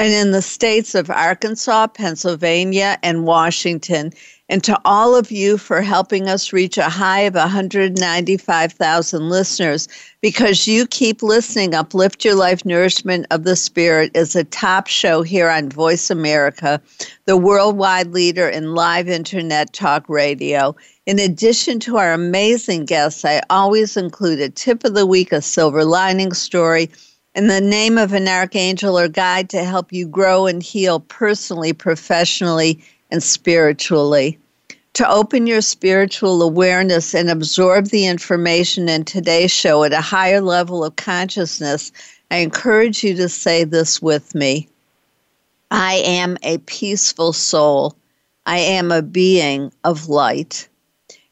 and in the states of Arkansas, Pennsylvania, and Washington. And to all of you for helping us reach a high of 195,000 listeners because you keep listening. Uplift Your Life Nourishment of the Spirit is a top show here on Voice America, the worldwide leader in live internet talk radio. In addition to our amazing guests, I always include a tip of the week, a silver lining story in the name of an archangel or guide to help you grow and heal personally, professionally, and spiritually. To open your spiritual awareness and absorb the information in today's show at a higher level of consciousness, I encourage you to say this with me I am a peaceful soul. I am a being of light.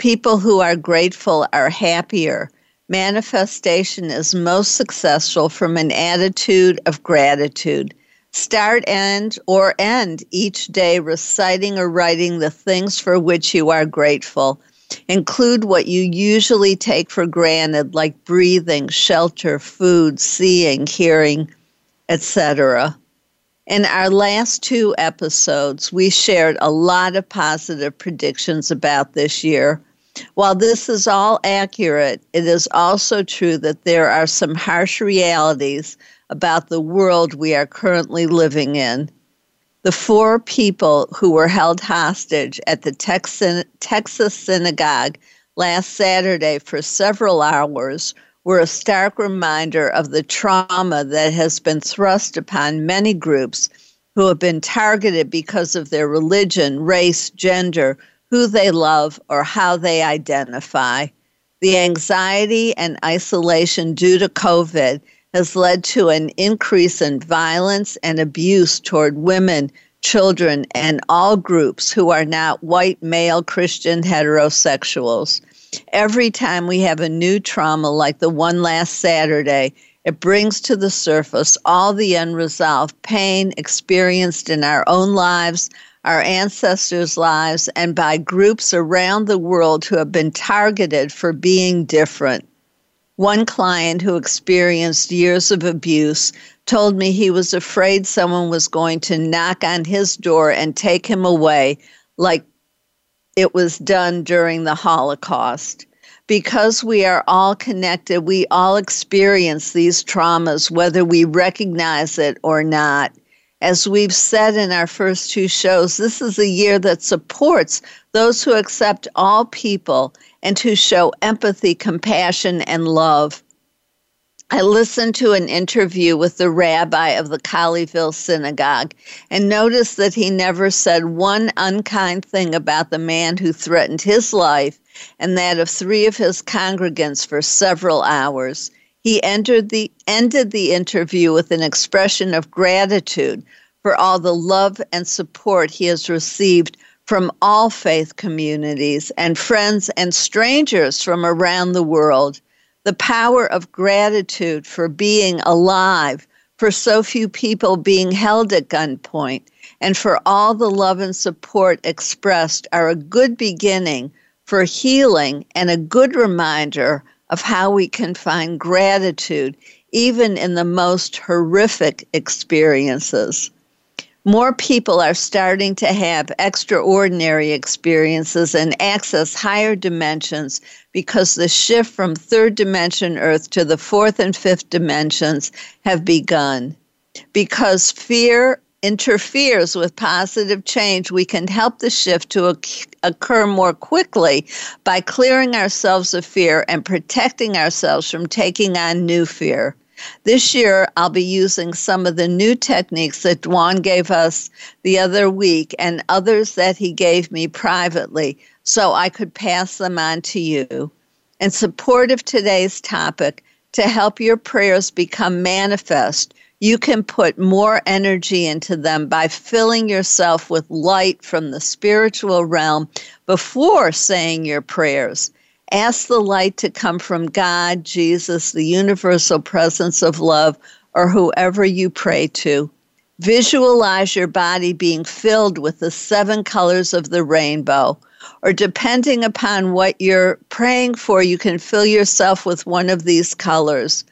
People who are grateful are happier. Manifestation is most successful from an attitude of gratitude. Start and or end each day reciting or writing the things for which you are grateful. Include what you usually take for granted like breathing, shelter, food, seeing, hearing, etc. In our last two episodes, we shared a lot of positive predictions about this year. While this is all accurate, it is also true that there are some harsh realities about the world we are currently living in. The four people who were held hostage at the Texas synagogue last Saturday for several hours were a stark reminder of the trauma that has been thrust upon many groups who have been targeted because of their religion, race, gender, who they love, or how they identify. The anxiety and isolation due to COVID has led to an increase in violence and abuse toward women, children, and all groups who are not white male Christian heterosexuals. Every time we have a new trauma like the one last Saturday, it brings to the surface all the unresolved pain experienced in our own lives, our ancestors' lives, and by groups around the world who have been targeted for being different. One client who experienced years of abuse told me he was afraid someone was going to knock on his door and take him away, like it was done during the Holocaust. Because we are all connected, we all experience these traumas, whether we recognize it or not as we've said in our first two shows, this is a year that supports those who accept all people and who show empathy, compassion, and love. I listened to an interview with the rabbi of the Colleyville Synagogue and noticed that he never said one unkind thing about the man who threatened his life and that of three of his congregants for several hours. He entered the, ended the interview with an expression of gratitude for all the love and support he has received from all faith communities and friends and strangers from around the world. the power of gratitude for being alive, for so few people being held at gunpoint, and for all the love and support expressed are a good beginning for healing and a good reminder of how we can find gratitude even in the most horrific experiences. More people are starting to have extraordinary experiences and access higher dimensions because the shift from third dimension Earth to the fourth and fifth dimensions have begun. Because fear interferes with positive change, we can help the shift to occur more quickly by clearing ourselves of fear and protecting ourselves from taking on new fear. This year, I'll be using some of the new techniques that Dwan gave us the other week and others that he gave me privately so I could pass them on to you. In support of today's topic, to help your prayers become manifest, you can put more energy into them by filling yourself with light from the spiritual realm before saying your prayers. Ask the light to come from God, Jesus, the universal presence of love, or whoever you pray to. Visualize your body being filled with the seven colors of the rainbow. Or depending upon what you're praying for, you can fill yourself with one of these colors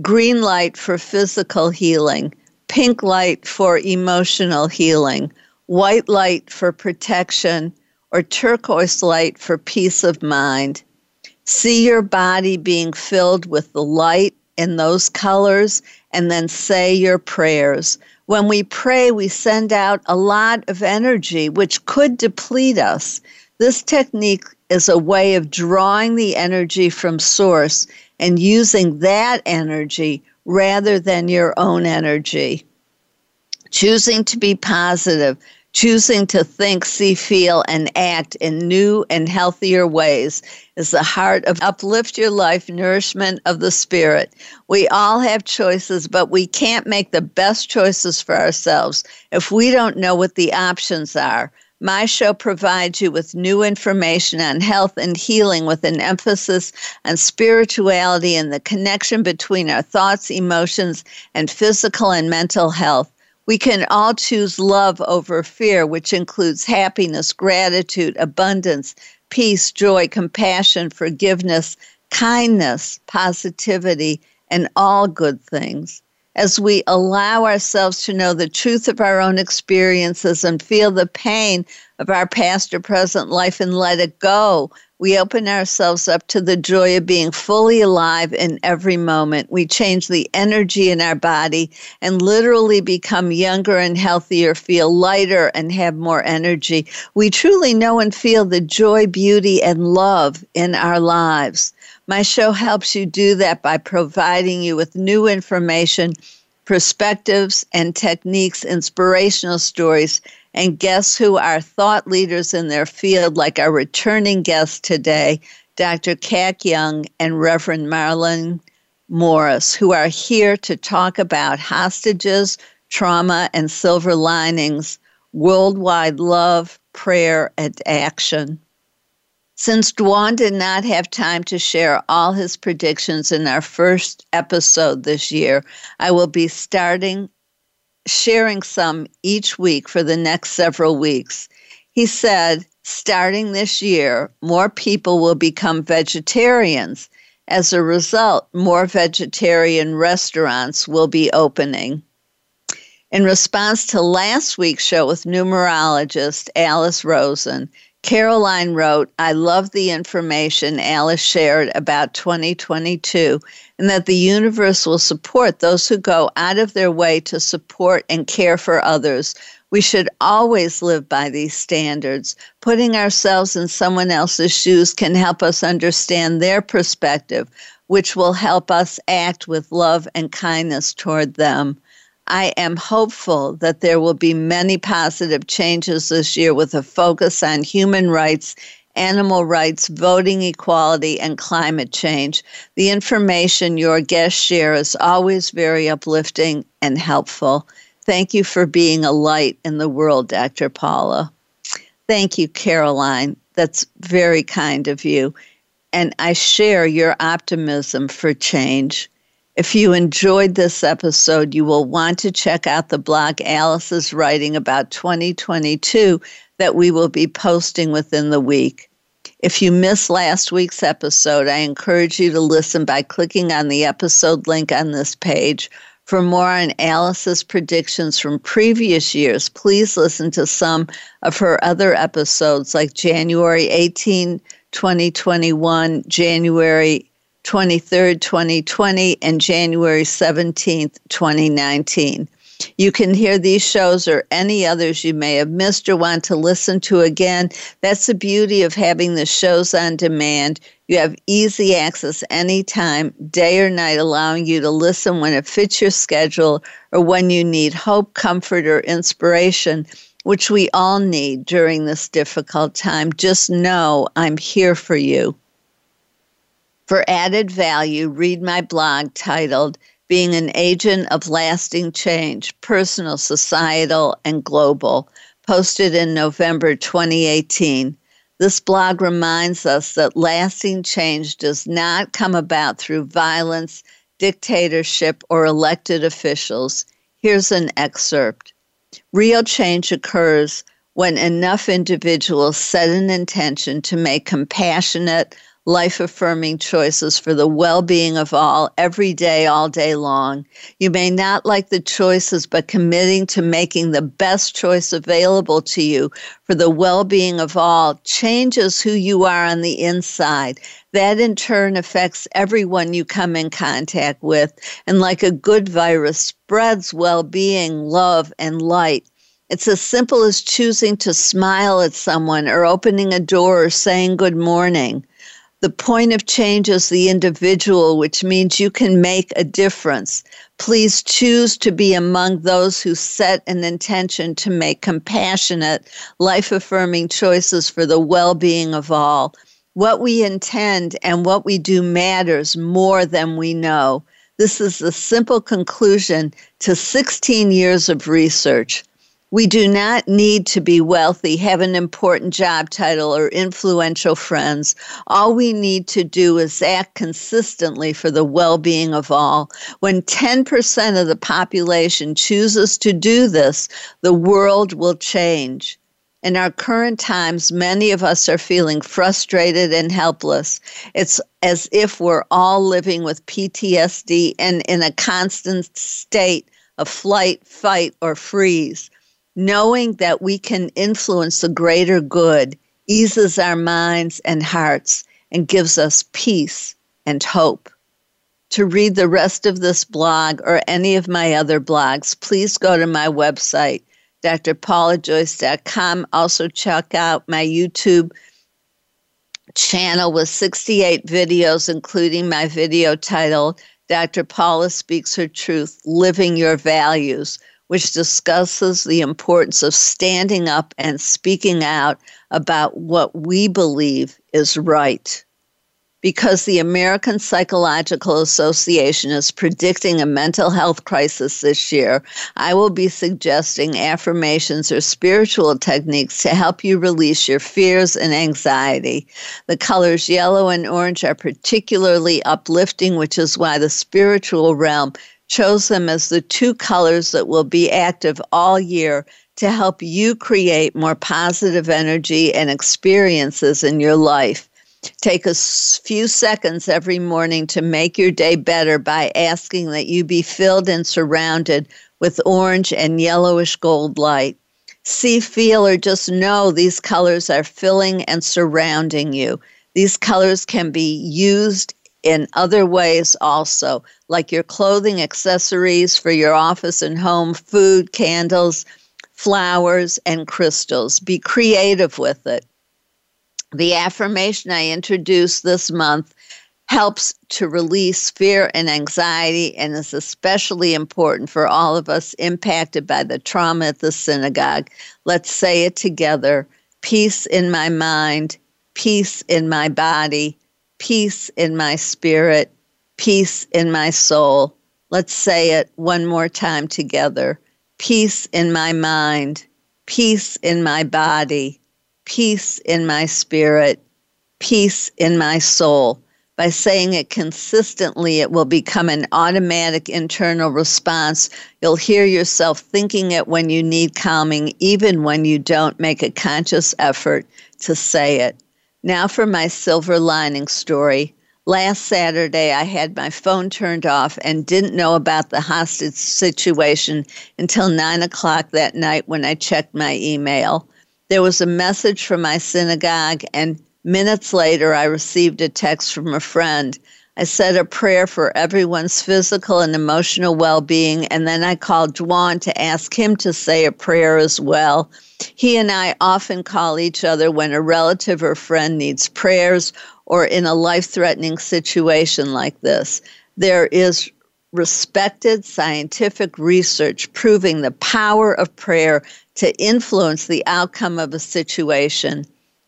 green light for physical healing, pink light for emotional healing, white light for protection, or turquoise light for peace of mind. See your body being filled with the light in those colors and then say your prayers. When we pray, we send out a lot of energy, which could deplete us. This technique is a way of drawing the energy from source and using that energy rather than your own energy. Choosing to be positive, choosing to think, see, feel, and act in new and healthier ways is the heart of Uplift Your Life Nourishment of the Spirit. We all have choices, but we can't make the best choices for ourselves if we don't know what the options are. My show provides you with new information on health and healing with an emphasis on spirituality and the connection between our thoughts, emotions, and physical and mental health. We can all choose love over fear, which includes happiness, gratitude, abundance, peace, joy, compassion, forgiveness, kindness, positivity, and all good things as we allow ourselves to know the truth of our own experiences and feel the pain of our past or present life and let it go, we open ourselves up to the joy of being fully alive in every moment. We change the energy in our body and literally become younger and healthier, feel lighter, and have more energy. We truly know and feel the joy, beauty, and love in our lives. My show helps you do that by providing you with new information, perspectives, and techniques, inspirational stories, and guests who are thought leaders in their field, like our returning guest today, Dr. Cac Young and Reverend Marlene Morris, who are here to talk about hostages, trauma, and silver linings, worldwide love, prayer, and action. Since Dwan did not have time to share all his predictions in our first episode this year, I will be starting sharing some each week for the next several weeks. He said, starting this year, more people will become vegetarians. As a result, more vegetarian restaurants will be opening. In response to last week's show with numerologist Alice Rosen, Caroline wrote, I love the information Alice shared about 2022 and that the universe will support those who go out of their way to support and care for others. We should always live by these standards. Putting ourselves in someone else's shoes can help us understand their perspective, which will help us act with love and kindness toward them. I am hopeful that there will be many positive changes this year with a focus on human rights, animal rights, voting equality, and climate change. The information your guests share is always very uplifting and helpful. Thank you for being a light in the world, Dr. Paula. Thank you, Caroline. That's very kind of you. and I share your optimism for change. If you enjoyed this episode, you will want to check out the blog Alice is writing about 2022 that we will be posting within the week. If you missed last week's episode, I encourage you to listen by clicking on the episode link on this page. For more on Alice's predictions from previous years, please listen to some of her other episodes like January 18, 2021, January 23rd, 2020, and January 17th, 2019. You can hear these shows or any others you may have missed or want to listen to again. That's the beauty of having the shows on demand. You have easy access anytime, day or night, allowing you to listen when it fits your schedule or when you need hope, comfort, or inspiration, which we all need during this difficult time. Just know I'm here for you. For added value, read my blog titled Being an Agent of Lasting Change Personal, Societal, and Global, posted in November 2018. This blog reminds us that lasting change does not come about through violence, dictatorship, or elected officials. Here's an excerpt Real change occurs when enough individuals set an intention to make compassionate, life affirming choices for the well being of all every day, all day long. You may not like the choices, but committing to making the best choice available to you for the well being of all changes who you are on the inside. That in turn affects everyone you come in contact with, and like a good virus, spreads well being, love, and light. It's as simple as choosing to smile at someone or opening a door or saying good morning. The point of change is the individual, which means you can make a difference. Please choose to be among those who set an intention to make compassionate, life affirming choices for the well being of all. What we intend and what we do matters more than we know. This is the simple conclusion to 16 years of research. We do not need to be wealthy, have an important job title, or influential friends. All we need to do is act consistently for the well being of all. When 10% of the population chooses to do this, the world will change. In our current times, many of us are feeling frustrated and helpless. It's as if we're all living with PTSD and in a constant state of flight, fight, or freeze knowing that we can influence the greater good eases our minds and hearts and gives us peace and hope. To read the rest of this blog or any of my other blogs, please go to my website, drpaulajoyce.com. Also, check out my YouTube channel with 68 videos, including my video titled Dr. Paula Speaks Her Truth Living Your Values which discusses the importance of standing up and speaking out about what we believe is right. Because the American Psychological Association is predicting a mental health crisis this year, I will be suggesting affirmations or spiritual techniques to help you release your fears and anxiety. The colors yellow and orange are particularly uplifting, which is why the spiritual realm chose them as the two colors that will be active all year to help you create more positive energy and experiences in your life. Take a few seconds every morning to make your day better by asking that you be filled and surrounded with orange and yellowish gold light. See, feel, or just know these colors are filling and surrounding you. These colors can be used in other ways also, like your clothing, accessories for your office and home, food, candles, flowers, and crystals. Be creative with it. The affirmation I introduced this month helps to release fear and anxiety and is especially important for all of us impacted by the trauma at the synagogue. Let's say it together peace in my mind, peace in my body, peace in my spirit, peace in my soul. Let's say it one more time together. Peace in my mind, peace in my body, peace in my spirit, peace in my soul. By saying it consistently, it will become an automatic internal response. You'll hear yourself thinking it when you need calming, even when you don't make a conscious effort to say it. Now for my silver lining story. Last Saturday, I had my phone turned off and didn't know about the hostage situation until 9 o'clock that night when I checked my email. There was a message from my synagogue, and minutes later, I received a text from a friend. I said a prayer for everyone's physical and emotional well being, and then I called Dwan to ask him to say a prayer as well. He and I often call each other when a relative or friend needs prayers or in a life threatening situation like this. There is respected scientific research proving the power of prayer to influence the outcome of a situation.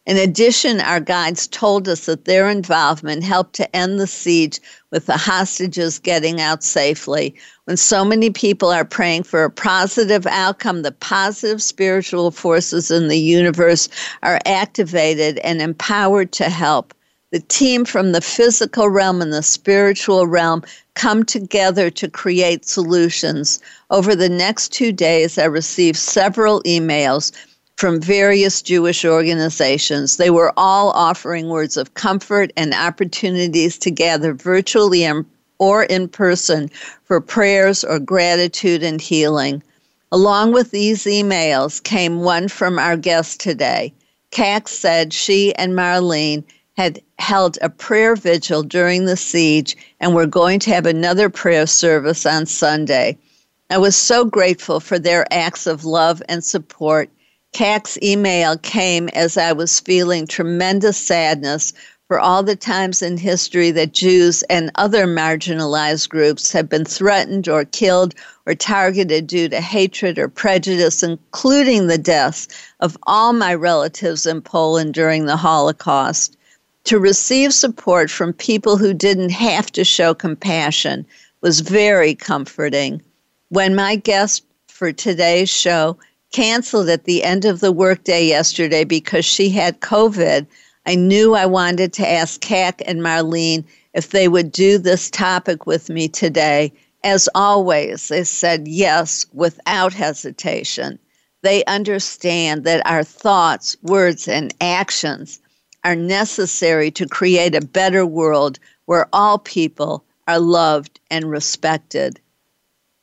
In addition, our guides told us that their involvement helped to end the siege with the hostages getting out safely. When so many people are praying for a positive outcome, the positive spiritual forces in the universe are activated and empowered to help the team from the physical realm and the spiritual realm come together to create solutions. Over the next two days, I received several emails from various Jewish organizations. They were all offering words of comfort and opportunities to gather virtually or in person for prayers or gratitude and healing. Along with these emails came one from our guest today. Cax said she and Marlene had held a prayer vigil during the siege, and we're going to have another prayer service on Sunday. I was so grateful for their acts of love and support. Cac's email came as I was feeling tremendous sadness for all the times in history that Jews and other marginalized groups have been threatened or killed or targeted due to hatred or prejudice, including the deaths of all my relatives in Poland during the Holocaust to receive support from people who didn't have to show compassion was very comforting. When my guest for today's show canceled at the end of the workday yesterday because she had COVID, I knew I wanted to ask Cac and Marlene if they would do this topic with me today. As always, they said yes without hesitation. They understand that our thoughts, words, and actions are necessary to create a better world where all people are loved and respected.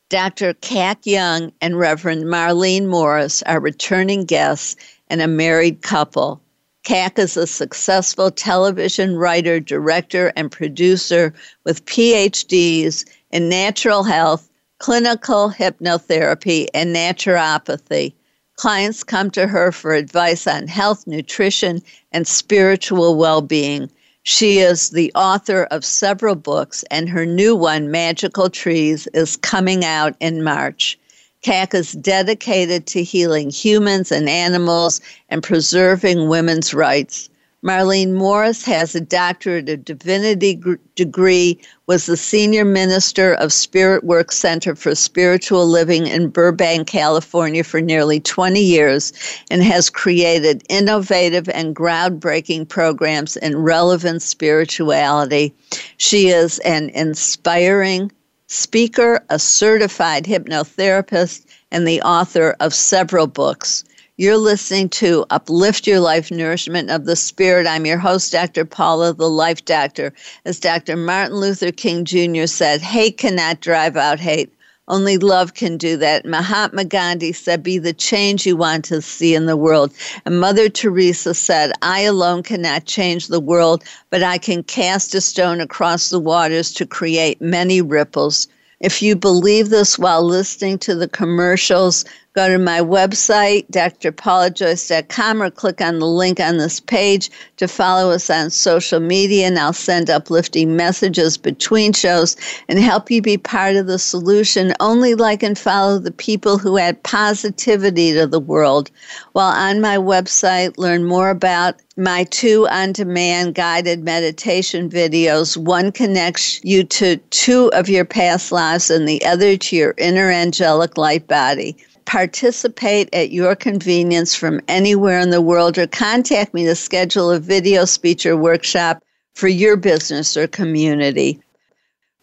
Dr. Cac Young and Reverend Marlene Morris are returning guests and a married couple. Cac is a successful television writer, director, and producer with PhDs in natural health, clinical hypnotherapy, and naturopathy. Clients come to her for advice on health, nutrition, and spiritual well being. She is the author of several books, and her new one, Magical Trees, is coming out in March. Cac is dedicated to healing humans and animals and preserving women's rights. Marlene Morris has a doctorate of divinity degree, was the senior minister of Spirit Work Center for Spiritual Living in Burbank, California for nearly 20 years and has created innovative and groundbreaking programs in relevant spirituality. She is an inspiring speaker, a certified hypnotherapist, and the author of several books. You're listening to Uplift Your Life Nourishment of the Spirit. I'm your host, Dr. Paula, the Life Doctor. As Dr. Martin Luther King Jr. said, hate cannot drive out hate. Only love can do that. Mahatma Gandhi said, Be the change you want to see in the world. And Mother Teresa said, I alone cannot change the world, but I can cast a stone across the waters to create many ripples. If you believe this while listening to the commercials, go to my website, drpaulajoyce.com, or click on the link on this page to follow us on social media, and I'll send uplifting messages between shows and help you be part of the solution. Only like and follow the people who add positivity to the world. While on my website, learn more about my two on demand guided meditation videos. One connects you to two of your past lives, and the other to your inner angelic light body. Participate at your convenience from anywhere in the world or contact me to schedule a video speech or workshop for your business or community.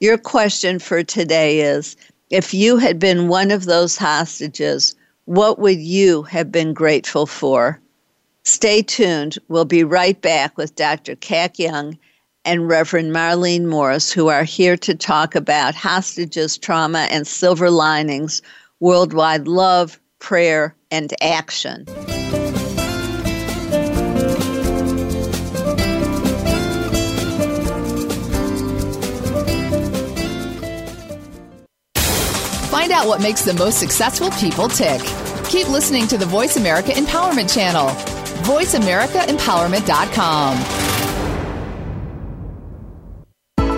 Your question for today is if you had been one of those hostages, what would you have been grateful for? Stay tuned. We'll be right back with Dr. Cac Young and Reverend Marlene Morris, who are here to talk about hostages, trauma, and silver linings, worldwide love, prayer, and action. Find out what makes the most successful people tick. Keep listening to the Voice America Empowerment Channel. VoiceAmericaEmpowerment.com.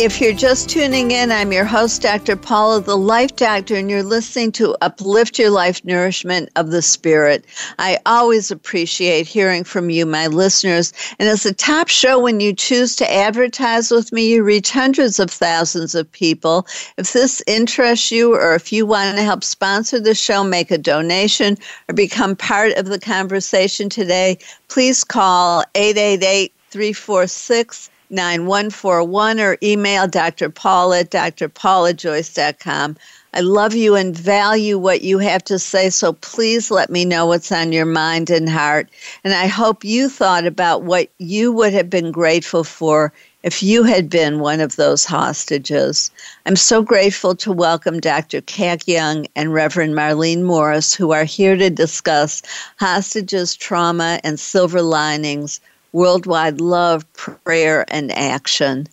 If you're just tuning in, I'm your host, Dr. Paula, the Life Doctor, and you're listening to Uplift Your Life Nourishment of the Spirit. I always appreciate hearing from you, my listeners. And as a top show, when you choose to advertise with me, you reach hundreds of thousands of people. If this interests you, or if you want to help sponsor the show, make a donation, or become part of the conversation today, please call 888 346 9141 or email Dr. Paula at drpaulajoyce.com. I love you and value what you have to say, so please let me know what's on your mind and heart. And I hope you thought about what you would have been grateful for if you had been one of those hostages. I'm so grateful to welcome Dr. Cac Young and Reverend Marlene Morris, who are here to discuss hostages, trauma, and silver linings worldwide love, prayer, and action.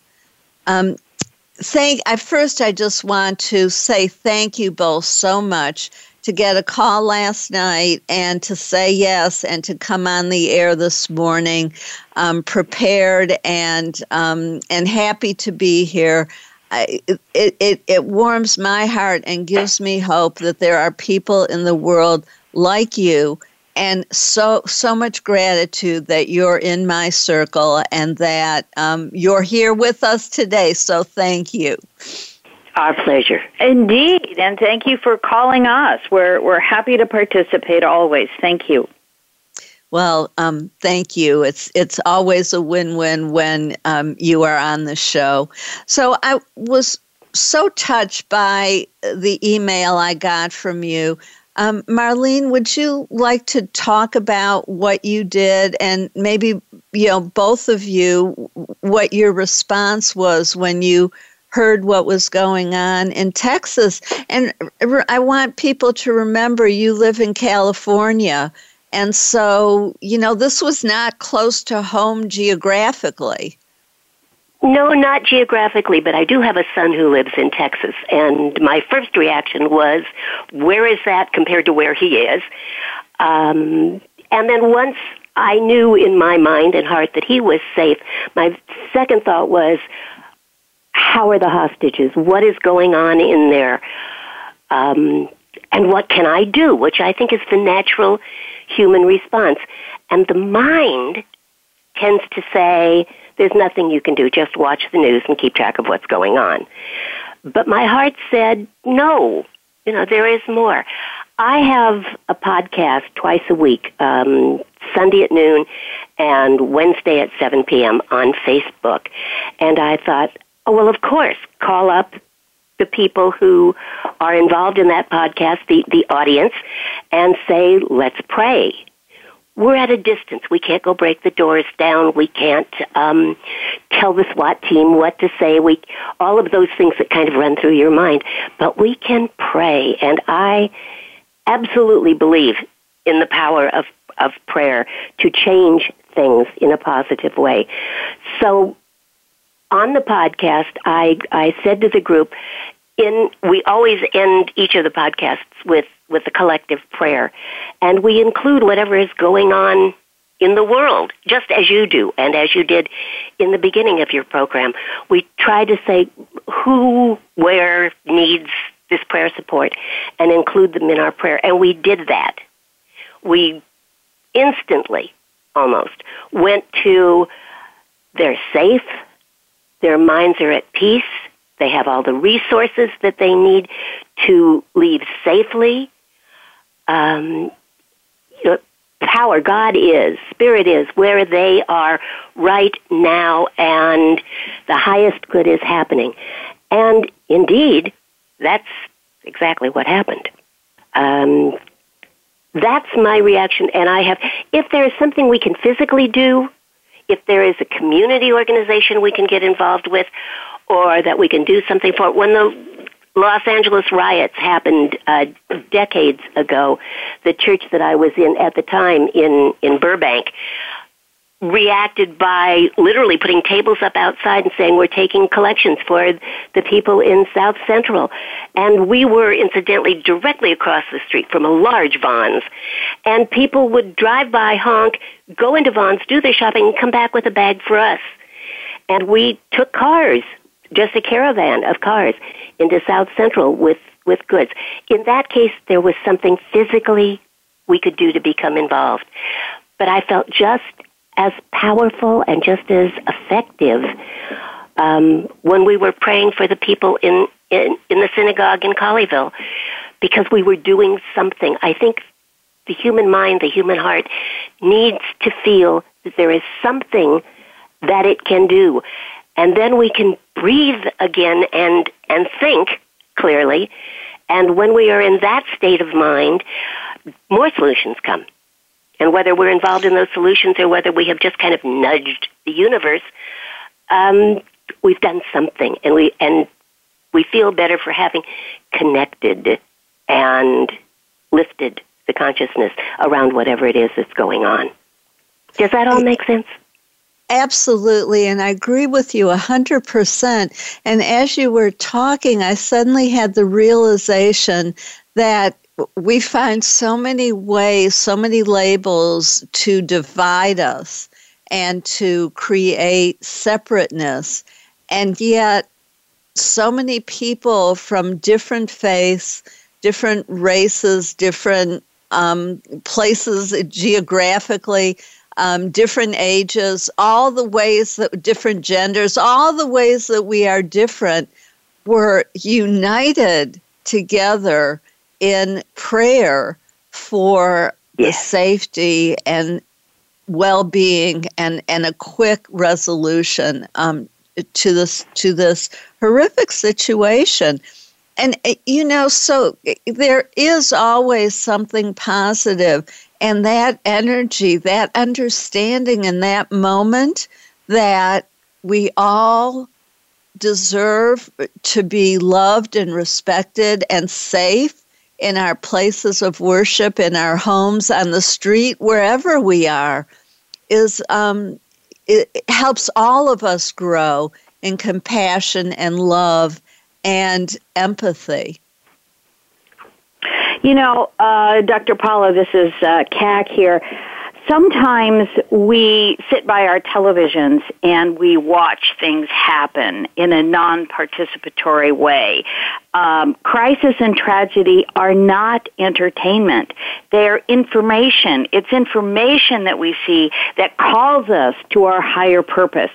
Um, thank. I first, I just want to say thank you both so much to get a call last night and to say yes and to come on the air this morning, um, prepared and um, and happy to be here. I, it, it, it warms my heart and gives me hope that there are people in the world like you and so so much gratitude that you're in my circle and that um, you're here with us today. So thank you. Our pleasure. Indeed, and thank you for calling us. We're we're happy to participate always. Thank you. Well, um, thank you. It's it's always a win-win when um, you are on the show. So I was so touched by the email I got from you um, Marlene, would you like to talk about what you did and maybe, you know, both of you, what your response was when you heard what was going on in Texas? And I want people to remember you live in California And so, you know, this was not close to home geographically. No, not geographically, but I do have a son who lives in Texas. And my first reaction was, where is that compared to where he is? Um, and then once I knew in my mind and heart that he was safe, my second thought was, how are the hostages? What is going on in there? Um, and what can I do? Which I think is the natural human response. And the mind tends to say, there's nothing you can do, just watch the news and keep track of what's going on. But my heart said, no, you know, there is more. I have a podcast twice a week, um, Sunday at noon and Wednesday at 7 p.m. on Facebook. And I thought, oh, well, of course, call up the people who are involved in that podcast, the, the audience, and say, let's pray. We're at a distance. We can't go break the doors down. We can't um, tell the SWAT team what to say. We all of those things that kind of run through your mind. But we can pray, and I absolutely believe in the power of of prayer to change things in a positive way. So on the podcast, I, I said to the group, in we always end each of the podcasts with with a collective prayer, and we include whatever is going on in the world, just as you do, and as you did in the beginning of your program. We try to say who, where needs this prayer support, and include them in our prayer, and we did that. We instantly, almost, went to they're safe, their minds are at peace. They have all the resources that they need to leave safely. Um, you know, power, God is, Spirit is, where they are right now, and the highest good is happening. And indeed, that's exactly what happened. Um, that's my reaction, and I have. If there is something we can physically do if there is a community organization we can get involved with or that we can do something for. it. When the Los Angeles riots happened uh, decades ago, the church that I was in at the time in, in Burbank, reacted by literally putting tables up outside and saying we're taking collections for the people in South Central. And we were incidentally directly across the street from a large Vons. And people would drive by, honk, go into Vons, do their shopping, and come back with a bag for us. And we took cars, just a caravan of cars, into South Central with, with goods. In that case, there was something physically we could do to become involved. But I felt just as powerful and just as effective um, when we were praying for the people in, in, in the synagogue in Colleyville because we were doing something. I think the human mind, the human heart needs to feel that there is something that it can do. And then we can breathe again and, and think clearly. And when we are in that state of mind, more solutions come. And whether we're involved in those solutions or whether we have just kind of nudged the universe, um, we've done something, and we and we feel better for having connected and lifted the consciousness around whatever it is that's going on. Does that all make sense? Absolutely, and I agree with you 100%. And as you were talking, I suddenly had the realization that we find so many ways, so many labels to divide us and to create separateness. And yet, so many people from different faiths, different races, different um, places geographically, um, different ages, all the ways that different genders, all the ways that we are different, were united together in prayer for the safety and well-being and, and a quick resolution um, to this to this horrific situation. And uh, you know, so uh, there is always something positive, and that energy, that understanding in that moment that we all deserve to be loved and respected and safe in our places of worship, in our homes, on the street, wherever we are, is um, it helps all of us grow in compassion and love and empathy. You know, uh, Dr. Paula, this is uh, Kac here sometimes we sit by our televisions and we watch things happen in a non-participatory way. Um, crisis and tragedy are not entertainment. They're information. It's information that we see that calls us to our higher purpose.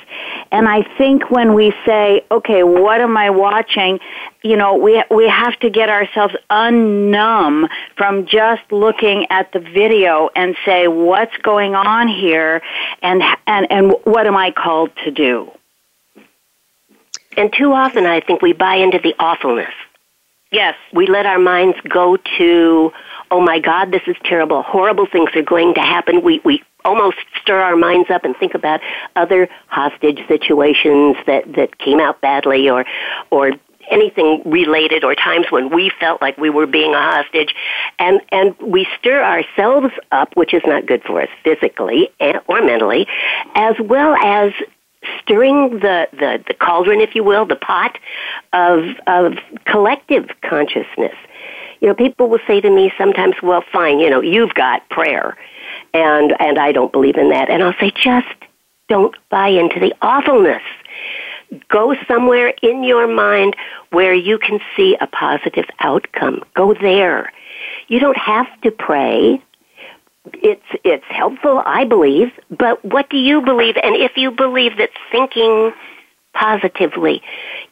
And I think when we say, okay, what am I watching? You know, we, we have to get ourselves unnumb from just looking at the video and say, what's going on here and, and, and what am I called to do? And too often I think we buy into the awfulness. Yes. We let our minds go to, oh my God, this is terrible. Horrible things are going to happen. We, we almost stir our minds up and think about other hostage situations that, that came out badly or, or anything related or times when we felt like we were being a hostage and and we stir ourselves up which is not good for us physically or mentally as well as stirring the, the, the cauldron, if you will, the pot of, of collective consciousness. You know, people will say to me sometimes, well, fine, you know, you've got prayer, and, and I don't believe in that. And I'll say, just don't buy into the awfulness. Go somewhere in your mind where you can see a positive outcome. Go there. You don't have to pray it's it's helpful, I believe. But what do you believe? And if you believe that thinking positively,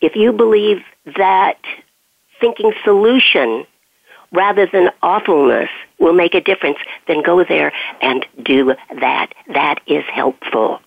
if you believe that thinking solution rather than awfulness will make a difference, then go there and do that. That is helpful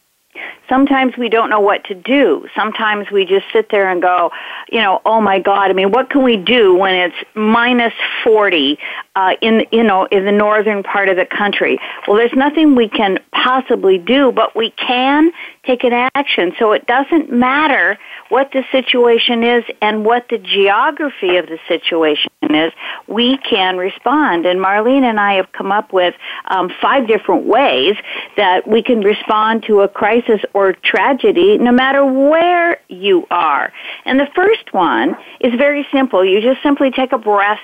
sometimes we don't know what to do. Sometimes we just sit there and go, you know, oh my God, I mean, what can we do when it's minus 40 uh, in, you know, in the northern part of the country? Well, there's nothing we can possibly do, but we can take an action. So it doesn't matter what the situation is and what the geography of the situation is, we can respond. And Marlene and I have come up with um, five different ways that we can respond to a crisis or tragedy no matter where you are. And the first one is very simple. You just simply take a breath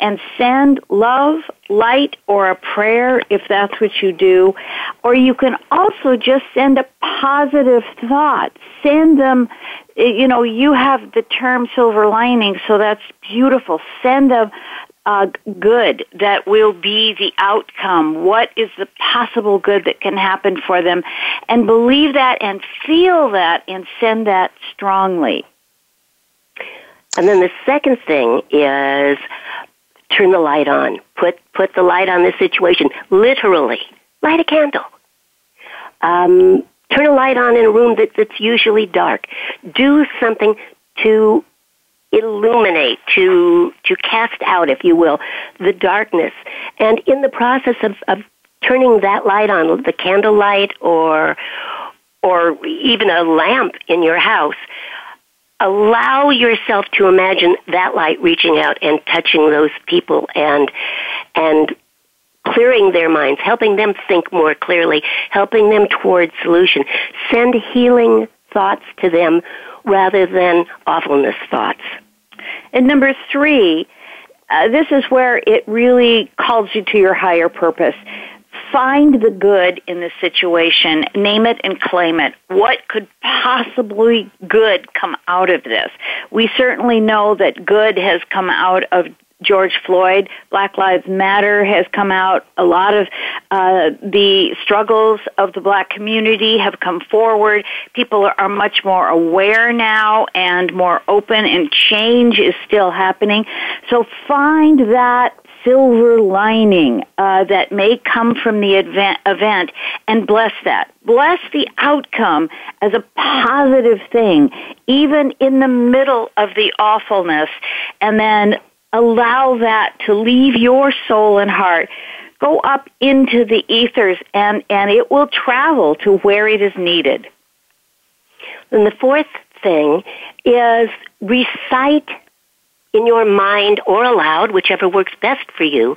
and send love, light, or a prayer if that's what you do. Or you can also just send a positive thought. Send them, you know, you have the term silver lining, so that's beautiful. Send them uh, good that will be the outcome? What is the possible good that can happen for them? And believe that and feel that and send that strongly. And then the second thing is turn the light on. Put put the light on this situation. Literally, light a candle. Um, turn a light on in a room that, that's usually dark. Do something to illuminate, to to cast out, if you will, the darkness. And in the process of, of turning that light on, the candle light or or even a lamp in your house, allow yourself to imagine that light reaching out and touching those people and and clearing their minds, helping them think more clearly, helping them towards solution. Send healing thoughts to them rather than awfulness thoughts. And number three, uh, this is where it really calls you to your higher purpose find the good in the situation, name it and claim it. What could possibly good come out of this? We certainly know that good has come out of George Floyd, Black Lives Matter has come out. A lot of uh, the struggles of the black community have come forward. People are much more aware now and more open, and change is still happening. So find that silver lining uh, that may come from the event, event and bless that. Bless the outcome as a positive thing, even in the middle of the awfulness, and then allow that to leave your soul and heart. Go up into the ethers and, and it will travel to where it is needed. And the fourth thing is recite in your mind or aloud, whichever works best for you,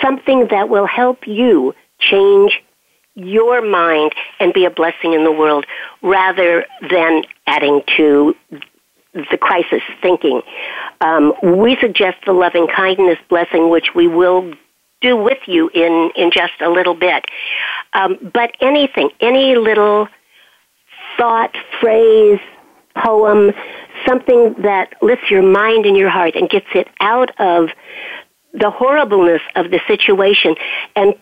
something that will help you change your mind and be a blessing in the world rather than adding to the crisis thinking. Um, we suggest the loving kindness blessing, which we will do with you in, in just a little bit. Um, but anything, any little thought, phrase, poem, something that lifts your mind and your heart and gets it out of the horribleness of the situation and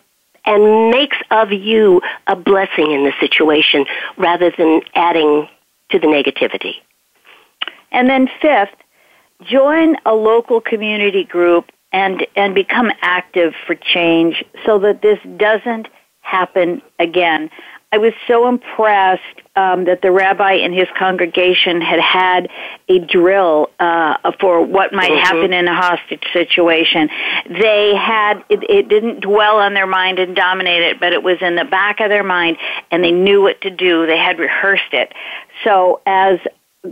and makes of you a blessing in the situation rather than adding to the negativity. And then fifth, join a local community group and and become active for change so that this doesn't happen again. I was so impressed um, that the rabbi and his congregation had had a drill uh, for what might mm-hmm. happen in a hostage situation. They had it, it didn't dwell on their mind and dominate it, but it was in the back of their mind, and they knew what to do. They had rehearsed it. So as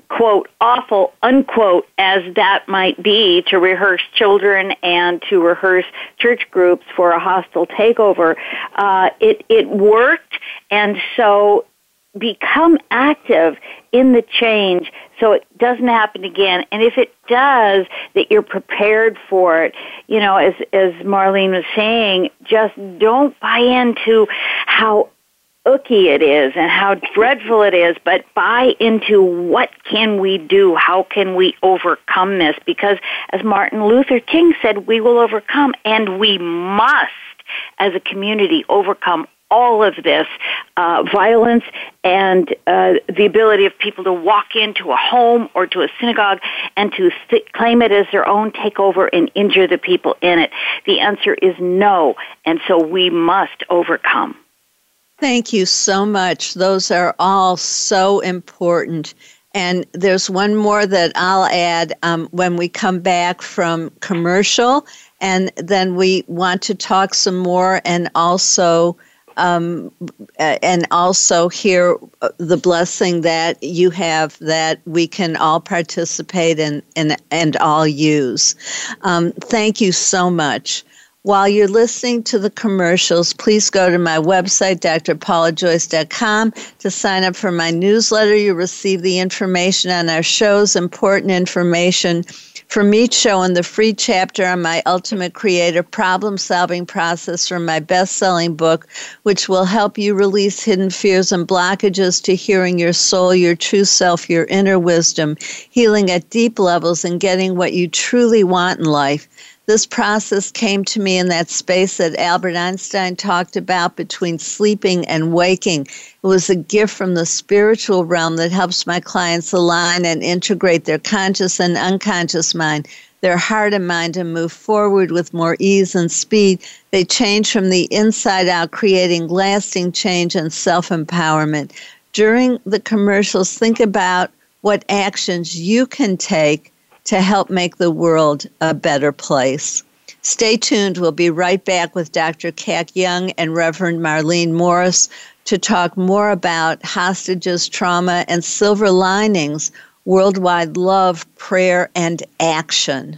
quote awful unquote as that might be to rehearse children and to rehearse church groups for a hostile takeover. Uh, it it worked and so become active in the change so it doesn't happen again. And if it does that you're prepared for it. You know as as Marlene was saying just don't buy into how ooky it is and how dreadful it is, but buy into what can we do? How can we overcome this? Because as Martin Luther King said, we will overcome and we must as a community overcome all of this uh, violence and uh, the ability of people to walk into a home or to a synagogue and to st- claim it as their own, take over and injure the people in it. The answer is no, and so we must overcome. Thank you so much. Those are all so important. And there's one more that I'll add um, when we come back from commercial. And then we want to talk some more and also. Um, and also hear uh, the blessing that you have that we can all participate in, in and all use. Um, thank you so much. While you're listening to the commercials, please go to my website, drpaulajoyce.com, to sign up for my newsletter. You'll receive the information on our shows, important information from each show, and the free chapter on my ultimate creative problem solving process from my best selling book, which will help you release hidden fears and blockages to hearing your soul, your true self, your inner wisdom, healing at deep levels, and getting what you truly want in life. This process came to me in that space that Albert Einstein talked about between sleeping and waking. It was a gift from the spiritual realm that helps my clients align and integrate their conscious and unconscious mind, their heart and mind, and move forward with more ease and speed. They change from the inside out, creating lasting change and self empowerment. During the commercials, think about what actions you can take to help make the world a better place. Stay tuned. We'll be right back with Dr. Kac Young and Reverend Marlene Morris to talk more about hostages, trauma, and silver linings, worldwide love, prayer, and action.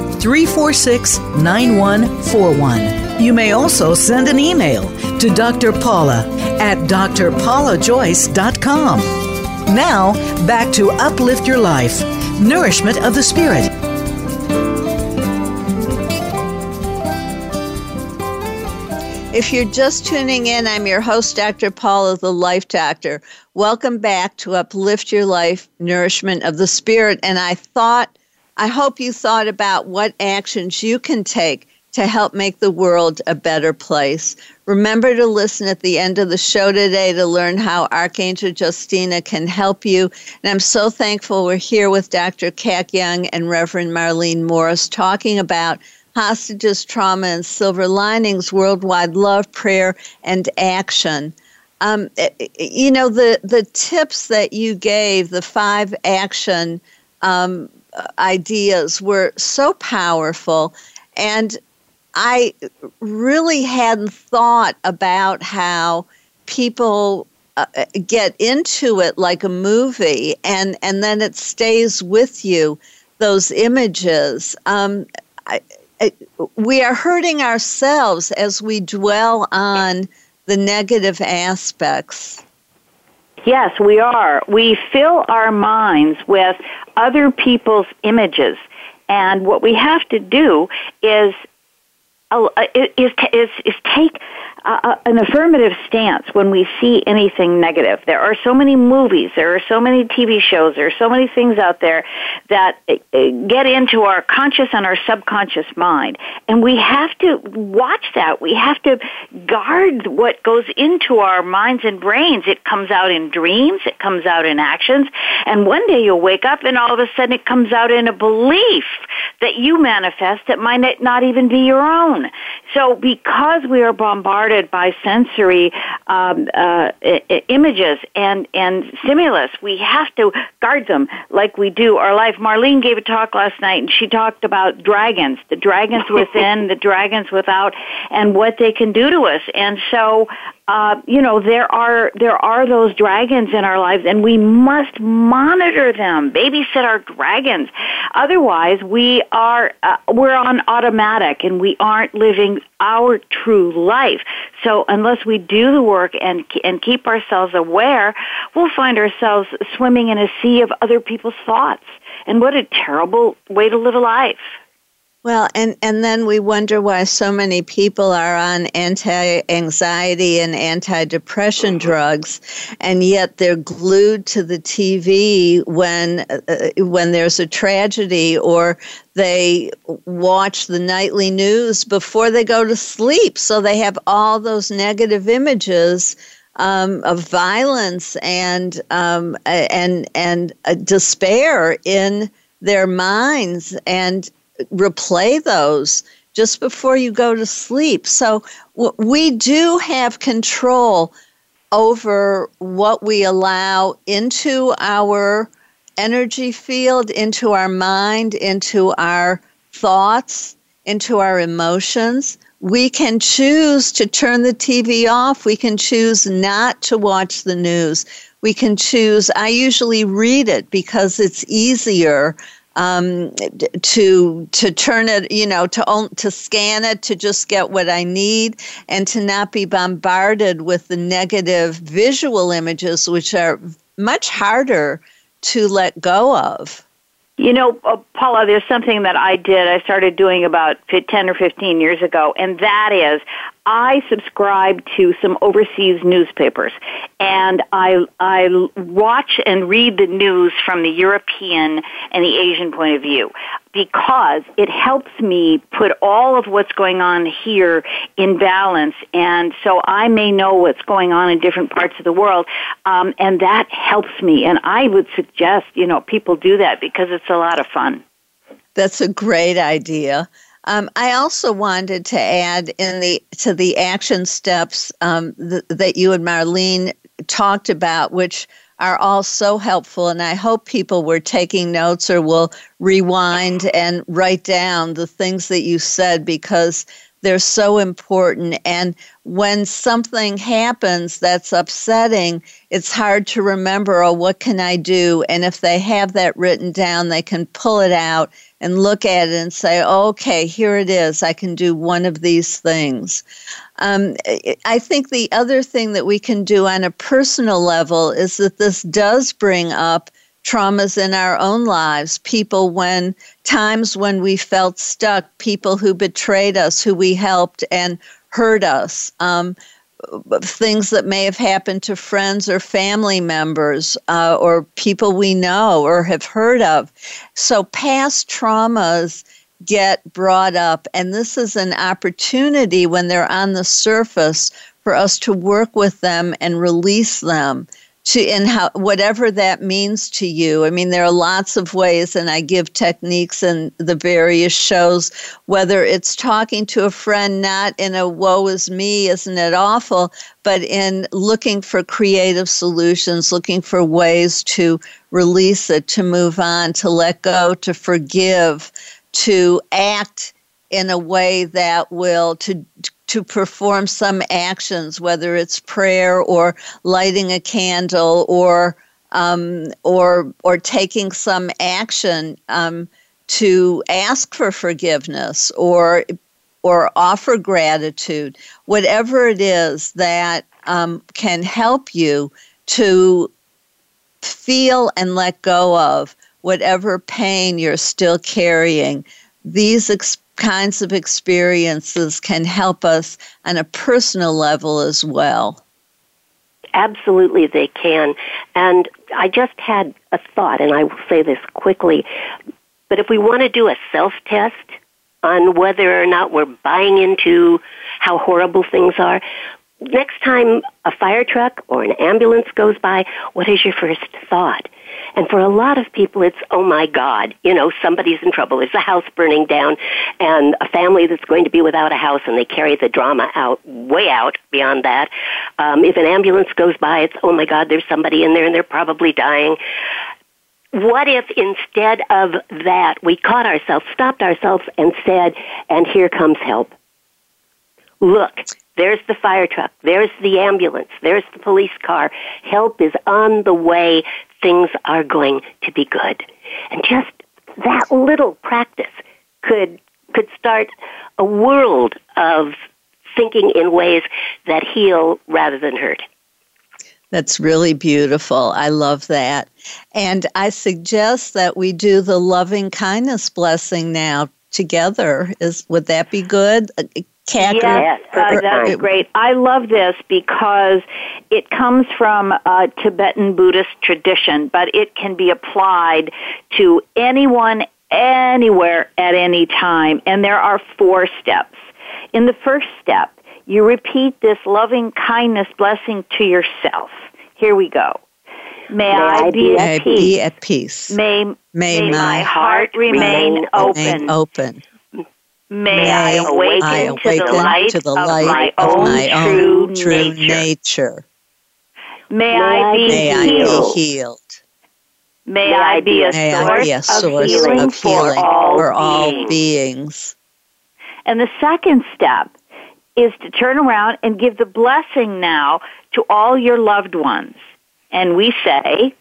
346 9141. You may also send an email to Dr. Paula at drpaulajoyce.com. Now, back to Uplift Your Life Nourishment of the Spirit. If you're just tuning in, I'm your host, Dr. Paula, the Life Doctor. Welcome back to Uplift Your Life Nourishment of the Spirit. And I thought, I hope you thought about what actions you can take to help make the world a better place. Remember to listen at the end of the show today to learn how Archangel Justina can help you. And I'm so thankful we're here with Dr. Kac Young and Reverend Marlene Morris talking about hostages, trauma, and silver linings, worldwide love, prayer, and action. Um, eh, eh, you know the the tips that you gave, the five action um, ideas, were so powerful, and I really hadn't thought about how people uh, get into it like a movie, and and then it stays with you. Those images. Um, I, we are hurting ourselves as we dwell on the negative aspects. Yes, we are. We fill our minds with other people's images. And what we have to do is is, is, is take uh, an affirmative stance when we see anything negative. There are so many movies, there are so many TV shows, there are so many things out there that uh, get into our conscious and our subconscious mind. And we have to watch that. We have to guard what goes into our minds and brains. It comes out in dreams, it comes out in actions, and one day you'll wake up and all of a sudden it comes out in a belief that you manifest that might not even be your own. So because we are bombarded by sensory um, uh, I- images and, and stimulus, we have to guard them like we do our life. Marlene gave a talk last night and she talked about dragons, the dragons within, the dragons without, and what they can do to us. And so uh, you know there are there are those dragons in our lives and we must monitor them babysit our dragons. Otherwise we are uh, we're on automatic and we aren't living our true life. So unless we do the work and and keep ourselves aware we'll find ourselves swimming in a sea of other people's thoughts. And what a terrible way to live a life well, and, and then we wonder why so many people are on anti anxiety and anti-depression drugs, and yet they're glued to the TV when uh, when there's a tragedy, or they watch the nightly news before they go to sleep. So they have all those negative images um, of violence and um, and and uh, despair in their minds and replay those just before you go to sleep. So we do have control over what we allow into our energy field, into our mind, into our thoughts, into our emotions. We can choose to turn the TV off. We can choose not to watch the news. We can choose, I usually read it because it's easier um, to to turn it, you know, to to scan it to just get what I need, and to not be bombarded with the negative visual images, which are much harder to let go of. You know, uh, Paula, there's something that I did. I started doing about 10 or 15 years ago, and that is I subscribe to some overseas newspapers, and I I watch and read the news from the European and the Asian point of view because it helps me put all of what's going on here in balance, and so I may know what's going on in different parts of the world, um, and that helps me. And I would suggest you know people do that because it's a lot of fun. That's a great idea. Um, I also wanted to add in the to the action steps um, th- that you and Marlene talked about, which are all so helpful. And I hope people were taking notes or will rewind and write down the things that you said because they're so important. And when something happens that's upsetting, it's hard to remember, oh, what can I do? And if they have that written down, they can pull it out and look at it and say, okay, here it is. I can do one of these things. Um, I think the other thing that we can do on a personal level is that this does bring up traumas in our own lives people when times when we felt stuck people who betrayed us who we helped and hurt us um, things that may have happened to friends or family members uh, or people we know or have heard of. So past traumas get brought up, and this is an opportunity when they're on the surface for us to work with them and release them to in how whatever that means to you. I mean, there are lots of ways, and I give techniques in the various shows. Whether it's talking to a friend, not in a "woe is me, isn't it awful," but in looking for creative solutions, looking for ways to release it, to move on, to let go, to forgive, to act in a way that will to to perform some actions, whether it's prayer or lighting a candle or um, or or taking some action um, to ask for forgiveness or or offer gratitude, whatever it is that um, can help you to feel and let go of whatever pain you're still carrying. These experiences kinds of experiences can help us on a personal level as well. Absolutely, they can. And I just had a thought, and I will say this quickly. But if we want to do a self test on whether or not we're buying into how horrible things are, next time a fire truck or an ambulance goes by, what is your first thought? And for a lot of people, it's, oh my God, you know, somebody's in trouble. There's a house burning down and a family that's going to be without a house and they carry the drama out, way out beyond that. Um, if an ambulance goes by, it's, oh my God, there's somebody in there and they're probably dying. What if instead of that, we caught ourselves, stopped ourselves and said, and here comes help. Look, there's the fire truck. There's the ambulance. There's the police car. Help is on the way things are going to be good. And just that little practice could could start a world of thinking in ways that heal rather than hurt. That's really beautiful. I love that. And I suggest that we do the loving kindness blessing now together. Is would that be good? Yes, uh, that's great. I love this because it comes from a Tibetan Buddhist tradition, but it can be applied to anyone, anywhere, at any time. And there are four steps. In the first step, you repeat this loving kindness blessing to yourself. Here we go. May, May I, be, at peace. be at peace. May, may, may my heart remain, open. open. May, May I awaken, I awaken to, the light, to the light of, my, of own, my true own true nature. nature. May, I be, May healed. I be healed. May I be a, May source, I be a source of healing, of healing for, all, for all beings. beings. And the second step is to turn around and give the blessing now to all your loved ones. And we say,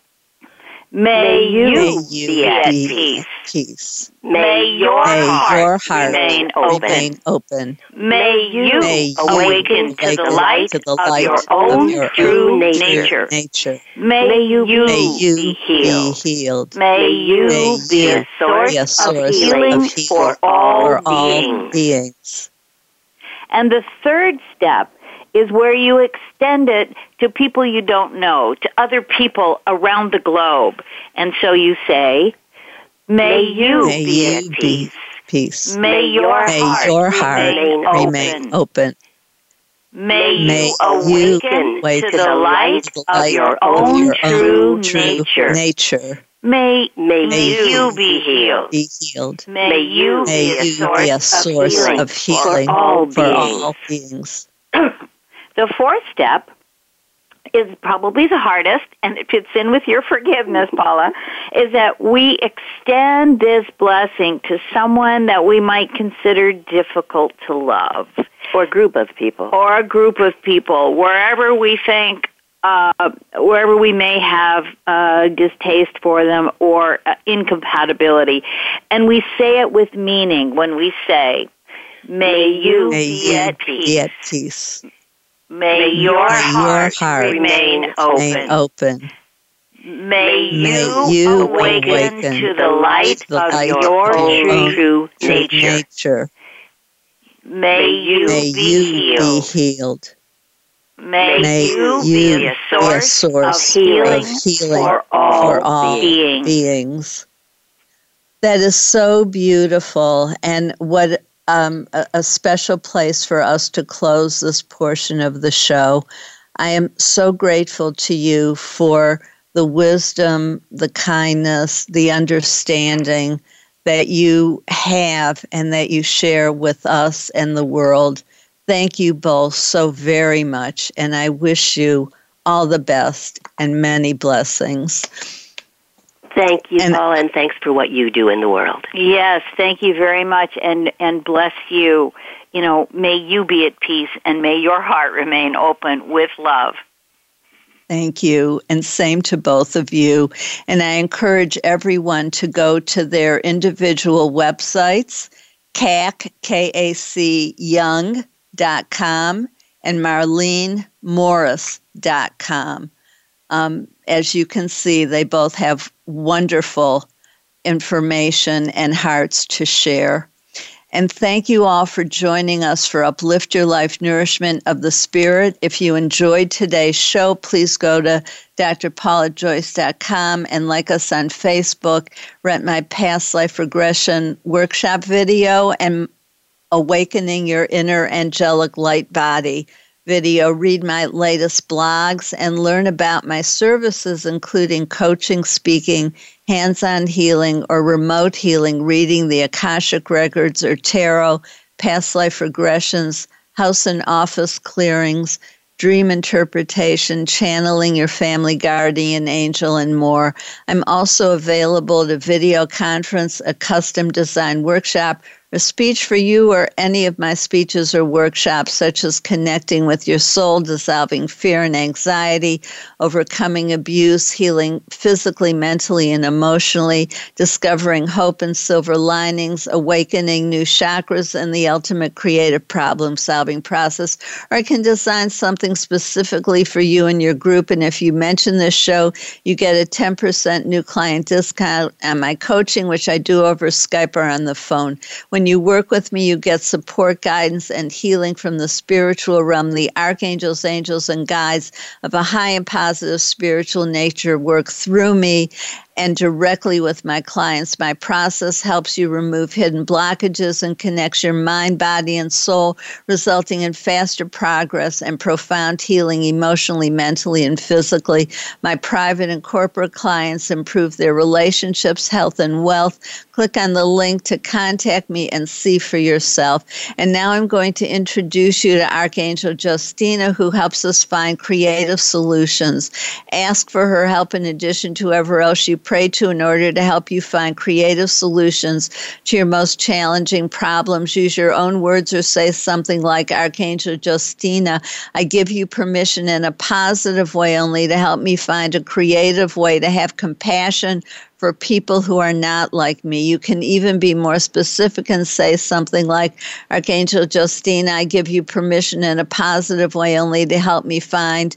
May you, May you be, at peace. peace. May your, May heart, your heart remain, open. remain open. May you, May you awaken, to, the light to the light of your own of your true nature. nature. May, you, May you be healed. Be healed. May you May be a source, a source of, healing of healing for all, for all beings. beings. And the third step is where you extend it to people you don't know, to other people around the globe. And so you say, May you May be you at be peace. peace. May your May heart, your heart remain, remain open. open. May, May you you awaken awaken to the light the of light your of own your true own true nature. nature. May, May may you be healed. Be healed. May you May be a you source, be a source of healing, of healing for all for beings. all beings. The fourth step is probably the hardest, and it fits in with your forgiveness, Paula, is that we extend this blessing to someone that we might consider difficult to love. Or a group of people. Or a group of people, wherever we think, uh, wherever we may have uh, distaste for them or uh, incompatibility. And we say it with meaning when we say, May you May be you at peace. be at peace. May your May your heart, heart remain open. Remain open. May you, May you awaken, awaken to the light the of light your of your true, true True nature. nature. May you May be you healed. be healed. May, May you you be a be source, a source of healing, of healing for all, for all beings. beings. That is so beautiful, and what um, a, a special place for us to close this portion of the show. I am so grateful to you for the wisdom, the kindness, the understanding that you have and that you share with us and the world. Thank you both so very much, and I wish you all the best and many blessings. Thank you, And- Paula, and thanks for what you do in the world. Yes, thank you very much, and and bless you. You know, may you be at peace, and may your heart remain open with love. Thank you, and same to both of you. And I encourage everyone to go to their individual websites, Kac, K-A-C, Young.com and MarleneMorris.com. Um, as you can see, they both have wonderful information and hearts to share. And thank you all for joining us for Uplift Your Life Nourishment of the Spirit. If you enjoyed today's show, please go to drpaulajoyce.com and like us on Facebook, rent my past life regression workshop video and Awakening Your Inner Angelic Light Body video, read my latest blogs, and learn about my services, including coaching, speaking, hands on healing, or remote healing, reading the Akashic Records or tarot, past life regressions, house and office clearings, dream interpretation, channeling your family guardian angel, and more. I'm also available to video conference, a custom design workshop, a speech for you or any of my speeches or workshops, such as connecting with your soul, dissolving fear and anxiety, overcoming abuse, healing physically, mentally, and emotionally, discovering hope and silver linings, awakening new chakras, and the ultimate creative problem solving process. Or I can design something specifically for you and your group. And if you mention this show, you get a 10% new client discount on my coaching, which I do over Skype or on the phone. When you work with me, you get support, guidance, and healing from the spiritual realm. The archangels, angels, and guides of a high and positive spiritual nature work through me and directly with my clients. My process helps you remove hidden blockages and connects your mind, body, and soul, resulting in faster progress and profound healing emotionally, mentally, and physically. My private and corporate clients improve their relationships, health, and wealth. Click on the link to contact me and see for yourself. And now I'm going to introduce you to Archangel Justina, who helps us find creative solutions. Ask for her help in addition to whoever else you pray to in order to help you find creative solutions to your most challenging problems. Use your own words or say something like Archangel Justina, I give you permission in a positive way only to help me find a creative way to have compassion for people who are not like me. You can even be more specific and say something like, Archangel Justina, I give you permission in a positive way only to help me find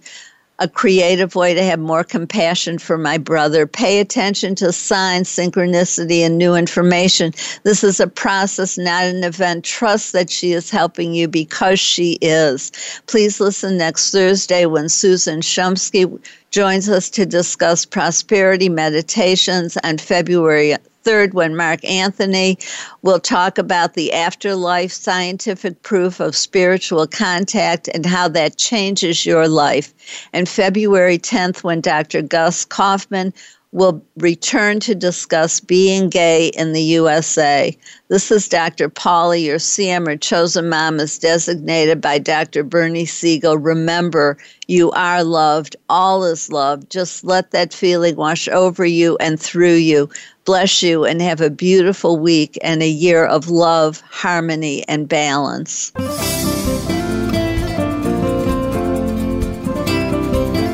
a creative way to have more compassion for my brother. Pay attention to signs, synchronicity, and new information. This is a process, not an event. Trust that she is helping you because she is. Please listen next Thursday when Susan Shumsky joins us to discuss prosperity meditations on February 3rd, when Mark Anthony will talk about the afterlife, scientific proof of spiritual contact, and how that changes your life. And February 10th, when Dr. Gus Kaufman will return to discuss being gay in the USA. This is Dr. Paula, your CM or chosen mom is designated by Dr. Bernie Siegel. Remember, you are loved. All is loved. Just let that feeling wash over you and through you. Bless you and have a beautiful week and a year of love, harmony, and balance.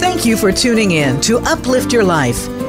Thank you for tuning in to Uplift Your Life